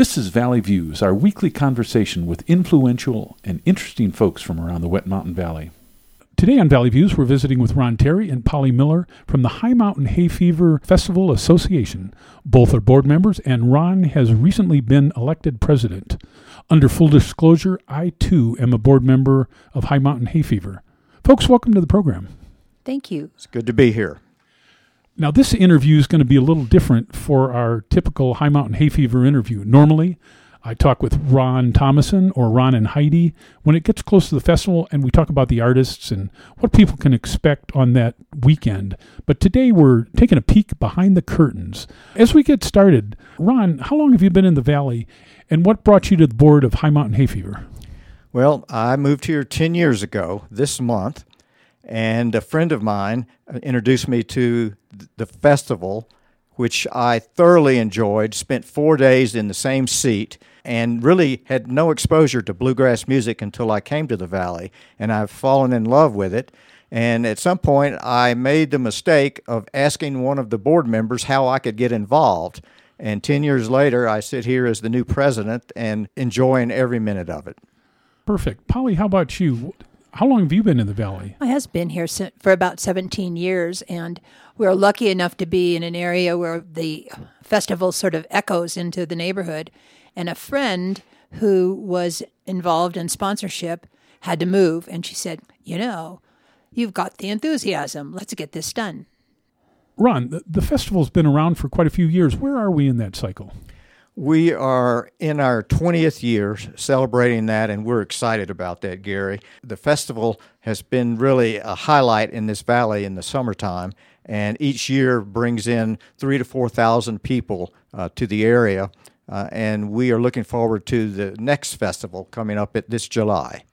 This is Valley Views, our weekly conversation with influential and interesting folks from around the Wet Mountain Valley. Today on Valley Views, we're visiting with Ron Terry and Polly Miller from the High Mountain Hay Fever Festival Association. Both are board members, and Ron has recently been elected president. Under full disclosure, I too am a board member of High Mountain Hay Fever. Folks, welcome to the program. Thank you. It's good to be here. Now, this interview is going to be a little different for our typical High Mountain Hay Fever interview. Normally, I talk with Ron Thomason or Ron and Heidi when it gets close to the festival, and we talk about the artists and what people can expect on that weekend. But today we're taking a peek behind the curtains. As we get started, Ron, how long have you been in the Valley, and what brought you to the board of High Mountain Hay Fever? Well, I moved here 10 years ago this month, and a friend of mine uh, introduced me to the festival, which I thoroughly enjoyed. Spent four days in the same seat and really had no exposure to bluegrass music until I came to the Valley, and I've fallen in love with it. And at some point, I made the mistake of asking one of the board members how I could get involved. And 10 years later, I sit here as the new president and enjoying every minute of it. Perfect. Polly, how about you? How long have you been in the Valley? I has been here for about 17 years, and we're lucky enough to be in an area where the festival sort of echoes into the neighborhood. And a friend who was involved in sponsorship had to move, and she said, You know, you've got the enthusiasm. Let's get this done. Ron, the, the festival's been around for quite a few years. Where are we in that cycle? We are in our 20th year celebrating that, and we're excited about that, Gary. The festival has been really a highlight in this valley in the summertime, and each year brings in three to 4,000 people uh, to the area. Uh, and we are looking forward to the next festival coming up at this July.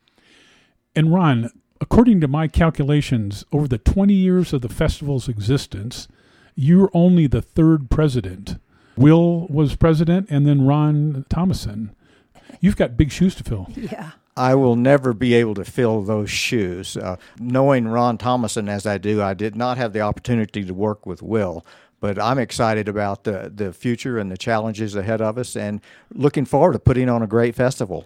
And Ron, according to my calculations, over the 20 years of the festival's existence, you're only the third president. Will was president, and then Ron Thomason. You've got big shoes to fill. Yeah. I will never be able to fill those shoes. Uh, knowing Ron Thomason as I do, I did not have the opportunity to work with Will but I'm excited about the, the future and the challenges ahead of us and looking forward to putting on a great festival.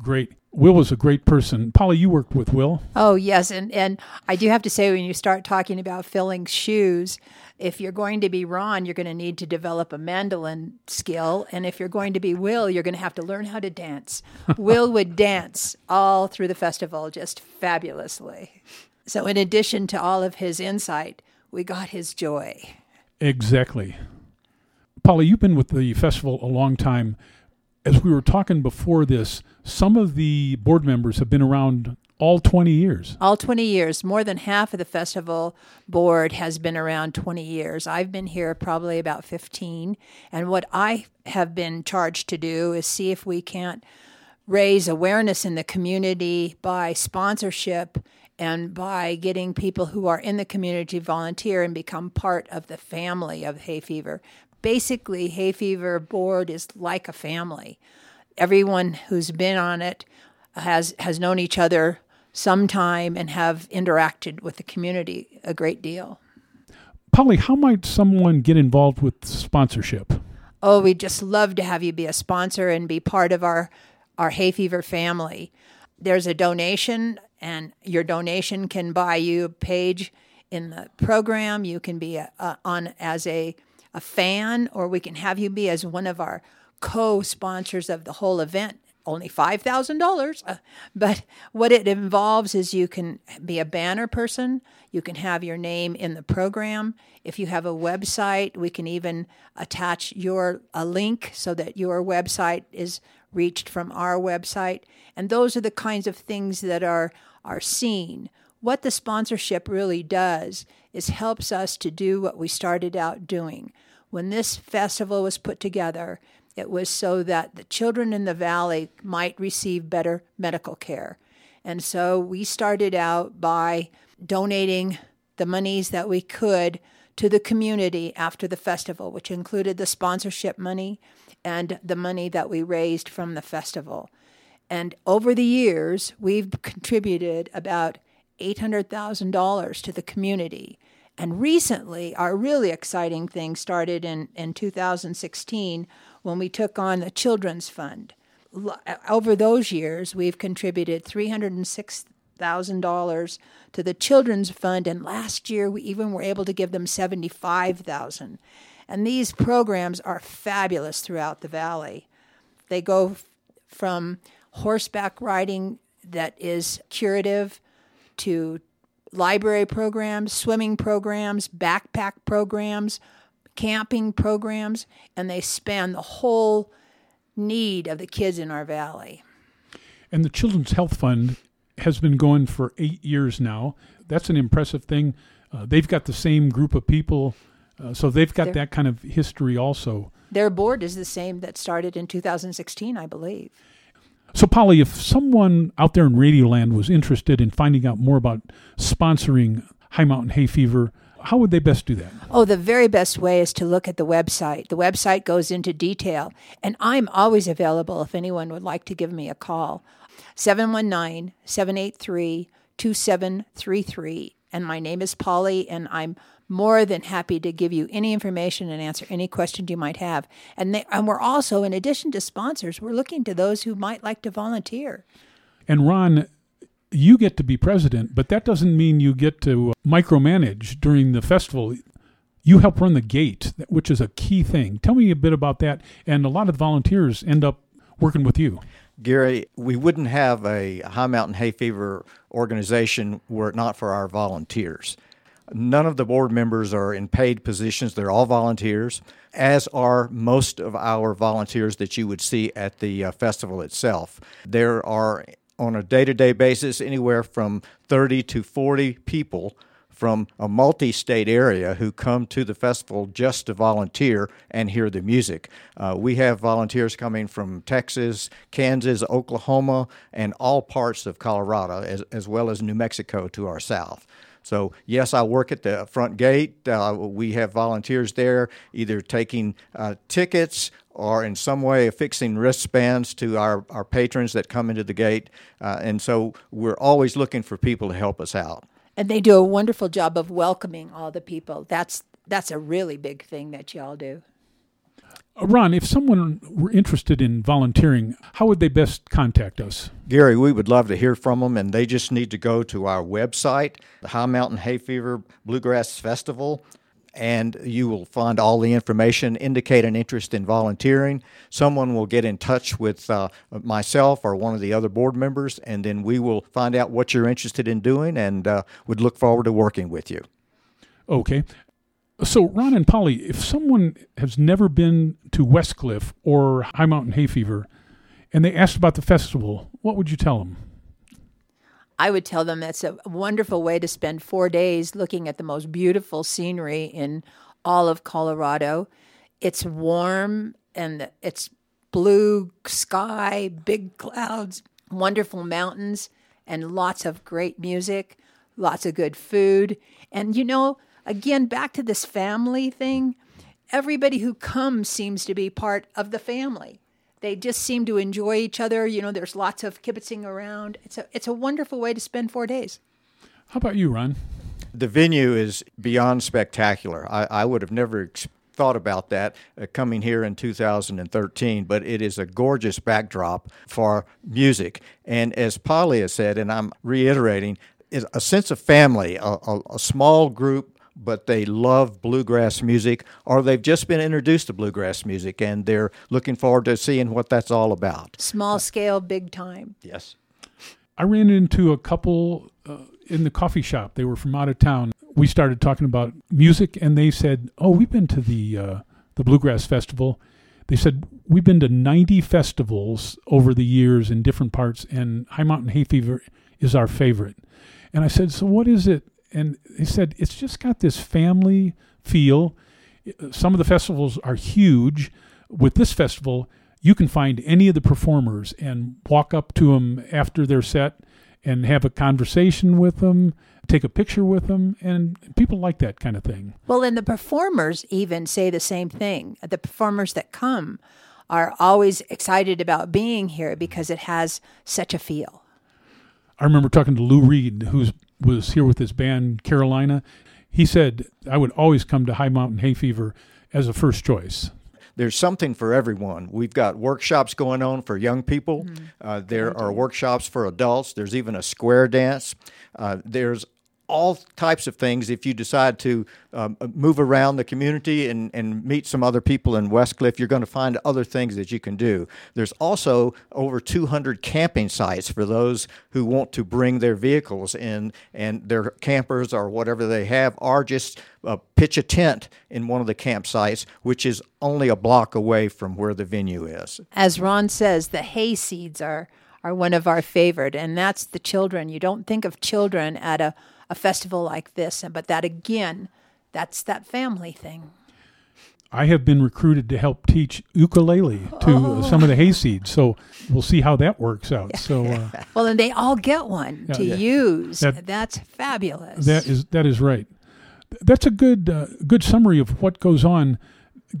Great. Will was a great person. Polly, you worked with Will. Oh, yes. And, and I do have to say, when you start talking about filling shoes, if you're going to be Ron, you're going to need to develop a mandolin skill. And if you're going to be Will, you're going to have to learn how to dance. Will would dance all through the festival just fabulously. So, in addition to all of his insight, we got his joy. Exactly. Polly, you've been with the festival a long time. As we were talking before this, some of the board members have been around all 20 years. All 20 years. More than half of the festival board has been around 20 years. I've been here probably about 15. And what I have been charged to do is see if we can't raise awareness in the community by sponsorship and by getting people who are in the community volunteer and become part of the family of hay fever. Basically, hay fever board is like a family. Everyone who's been on it has has known each other some time and have interacted with the community a great deal. Polly, how might someone get involved with sponsorship? Oh, we'd just love to have you be a sponsor and be part of our our hay fever family. There's a donation and your donation can buy you a page in the program. You can be a, a, on as a, a fan, or we can have you be as one of our co-sponsors of the whole event. Only five thousand uh, dollars, but what it involves is you can be a banner person. You can have your name in the program. If you have a website, we can even attach your a link so that your website is reached from our website. And those are the kinds of things that are are seen. What the sponsorship really does is helps us to do what we started out doing. When this festival was put together, it was so that the children in the valley might receive better medical care. And so we started out by donating the monies that we could to the community after the festival, which included the sponsorship money and the money that we raised from the festival. And over the years, we've contributed about $800,000 to the community. And recently, our really exciting thing started in, in 2016 when we took on the Children's Fund. Over those years, we've contributed $306,000 to the Children's Fund, and last year we even were able to give them 75,000. And these programs are fabulous throughout the valley. They go f- from horseback riding that is curative to library programs, swimming programs, backpack programs, camping programs, and they span the whole need of the kids in our valley. And the Children's Health Fund has been going for eight years now. That's an impressive thing. Uh, they've got the same group of people, uh, so they've got They're- that kind of history also. Their board is the same that started in 2016, I believe. So, Polly, if someone out there in Radioland was interested in finding out more about sponsoring High Mountain Hay Fever, how would they best do that? Oh, the very best way is to look at the website. The website goes into detail, and I'm always available if anyone would like to give me a call. 719 783 2733. And my name is Polly, and I'm more than happy to give you any information and answer any questions you might have. And, they, and we're also, in addition to sponsors, we're looking to those who might like to volunteer. And Ron, you get to be president, but that doesn't mean you get to uh, micromanage during the festival. You help run the gate, which is a key thing. Tell me a bit about that. And a lot of the volunteers end up working with you. Gary, we wouldn't have a High Mountain Hay Fever organization were it not for our volunteers. None of the board members are in paid positions, they're all volunteers, as are most of our volunteers that you would see at the uh, festival itself. There are, on a day to day basis, anywhere from 30 to 40 people from a multi state area who come to the festival just to volunteer and hear the music. Uh, we have volunteers coming from Texas, Kansas, Oklahoma, and all parts of Colorado, as, as well as New Mexico to our south. So, yes, I work at the front gate. Uh, we have volunteers there either taking uh, tickets or in some way affixing wristbands to our, our patrons that come into the gate. Uh, and so we're always looking for people to help us out. And they do a wonderful job of welcoming all the people. That's, that's a really big thing that y'all do. Uh, Ron, if someone were interested in volunteering, how would they best contact us? Gary, we would love to hear from them, and they just need to go to our website, the High Mountain Hay Fever Bluegrass Festival, and you will find all the information, indicate an interest in volunteering. Someone will get in touch with uh, myself or one of the other board members, and then we will find out what you're interested in doing and uh, would look forward to working with you. Okay. So, Ron and Polly, if someone has never been to Westcliffe or High Mountain Hay Fever and they asked about the festival, what would you tell them? I would tell them that's a wonderful way to spend four days looking at the most beautiful scenery in all of Colorado. It's warm and it's blue sky, big clouds, wonderful mountains, and lots of great music, lots of good food. And you know, again, back to this family thing, everybody who comes seems to be part of the family they just seem to enjoy each other. You know, there's lots of kibitzing around. It's a it's a wonderful way to spend four days. How about you, Ron? The venue is beyond spectacular. I, I would have never ex- thought about that uh, coming here in 2013, but it is a gorgeous backdrop for music. And as Polly has said, and I'm reiterating, is a sense of family, a, a, a small group but they love bluegrass music or they've just been introduced to bluegrass music and they're looking forward to seeing what that's all about. Small scale, big time. Yes. I ran into a couple uh, in the coffee shop. They were from out of town. We started talking about music, and they said, "Oh, we've been to the uh, the bluegrass festival." They said we've been to 90 festivals over the years in different parts, and High Mountain Hay Fever is our favorite. And I said, "So what is it?" And he said it's just got this family feel. Some of the festivals are huge. With this festival, you can find any of the performers and walk up to them after their set and have a conversation with them, take a picture with them, and people like that kind of thing. Well, and the performers even say the same thing. The performers that come are always excited about being here because it has such a feel. I remember talking to Lou Reid, who was here with his band Carolina. He said I would always come to High Mountain Hay Fever as a first choice. there's something for everyone. We've got workshops going on for young people. Uh, there are workshops for adults. There's even a square dance. Uh, there's all types of things if you decide to um, move around the community and, and meet some other people in Westcliffe. You're going to find other things that you can do. There's also over 200 camping sites for those who want to bring their vehicles in and their campers or whatever they have, or just uh, pitch a tent in one of the campsites, which is only a block away from where the venue is. As Ron says, the hay seeds are are one of our favorite, and that's the children. You don't think of children at a a festival like this. But that again, that's that family thing. I have been recruited to help teach ukulele to Oh. some of the hayseeds, so we'll see how that works out. So uh, Well, and they all get one to yeah. use. That- that's fabulous. that is that is right. That's a good uh, good summary of what goes on.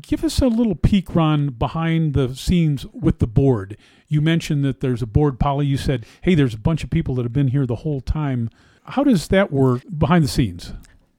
Give us a little peek, Ron, behind the scenes with the board. You mentioned that there's a board, Polly. You said, "Hey, there's a bunch of people that have been here the whole time." How does that work behind the scenes?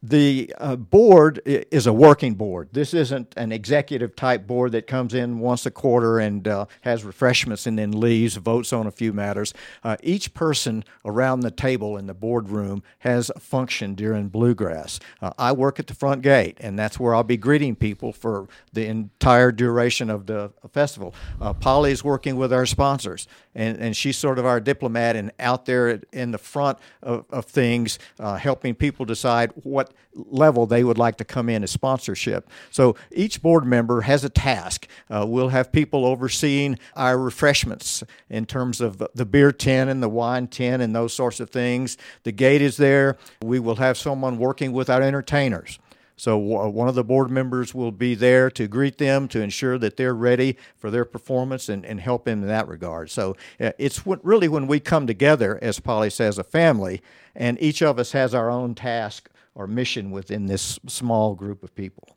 The uh, board is a working board. This isn't an executive type board that comes in once a quarter and uh, has refreshments and then leaves, votes on a few matters. Uh, each person around the table in the boardroom has a function during Bluegrass. Uh, I work at the front gate, and that's where I'll be greeting people for the entire duration of the festival. Uh, Polly is working with our sponsors, and, and she's sort of our diplomat and out there in the front of, of things, uh, helping people decide what level they would like to come in as sponsorship. So each board member has a task. Uh, we'll have people overseeing our refreshments in terms of the beer tin and the wine tin and those sorts of things. The gate is there. We will have someone working with our entertainers. So one of the board members will be there to greet them to ensure that they're ready for their performance and, and help them in that regard. So uh, it's really when we come together, as Polly says, a family, and each of us has our own task or mission within this small group of people.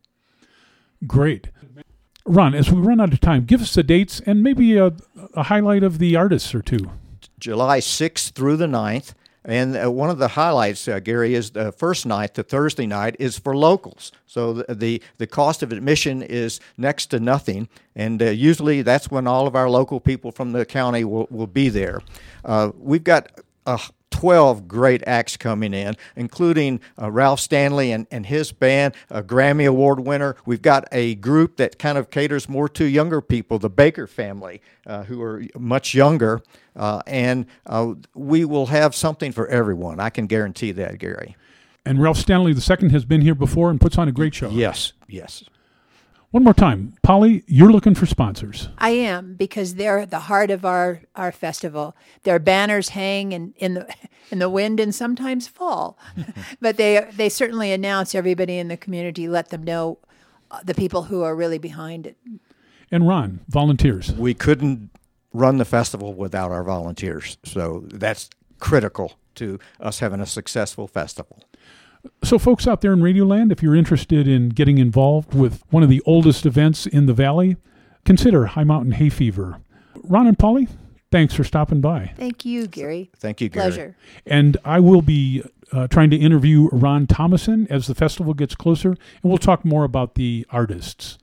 Great. Ron, as we run out of time, give us the dates and maybe a, a highlight of the artists or two. July 6th through the 9th. And uh, one of the highlights, uh, Gary, is the first night, the Thursday night, is for locals. So the the, the cost of admission is next to nothing, and uh, usually that's when all of our local people from the county will, will be there. Uh, we've got uh, 12 great acts coming in, including uh, Ralph Stanley and, and his band, a Grammy Award winner. We've got a group that kind of caters more to younger people, the Baker family, uh, who are much younger. Uh, and uh, we will have something for everyone. I can guarantee that, Gary. And Ralph Stanley II has been here before and puts on a great show. Yes, yes. One more time, Polly, you're looking for sponsors. I am because they're at the heart of our, our festival. Their banners hang in, in the in the wind and sometimes fall, but they they certainly announce everybody in the community, let them know uh, the people who are really behind it. And Ron, volunteers. We couldn't run the festival without our volunteers, so that's critical to us having a successful festival. So, folks out there in Radioland, if you're interested in getting involved with one of the oldest events in the valley, consider High Mountain Hay Fever. Ron and Polly, thanks for stopping by. Thank you, Gary. Thank you, Gary. Pleasure. And I will be uh, trying to interview Ron Thomason as the festival gets closer, and we'll talk more about the artists.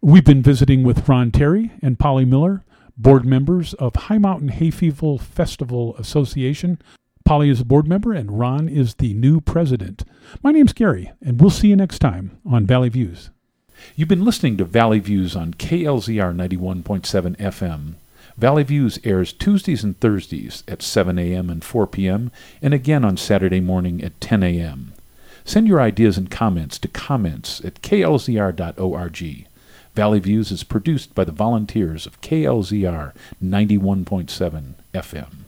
We've been visiting with Ron Terry and Polly Miller, board members of High Mountain Hay Fever Festival Association. Polly is a board member, and Ron is the new president. My name's Gary, and we'll see you next time on Valley Views. You've been listening to Valley Views on KLZR 91.7 FM. Valley Views airs Tuesdays and Thursdays at 7 a.m. and 4 p.m., and again on Saturday morning at 10 a.m. Send your ideas and comments to comments at klzr.org. Valley Views is produced by the volunteers of KLZR 91.7 FM.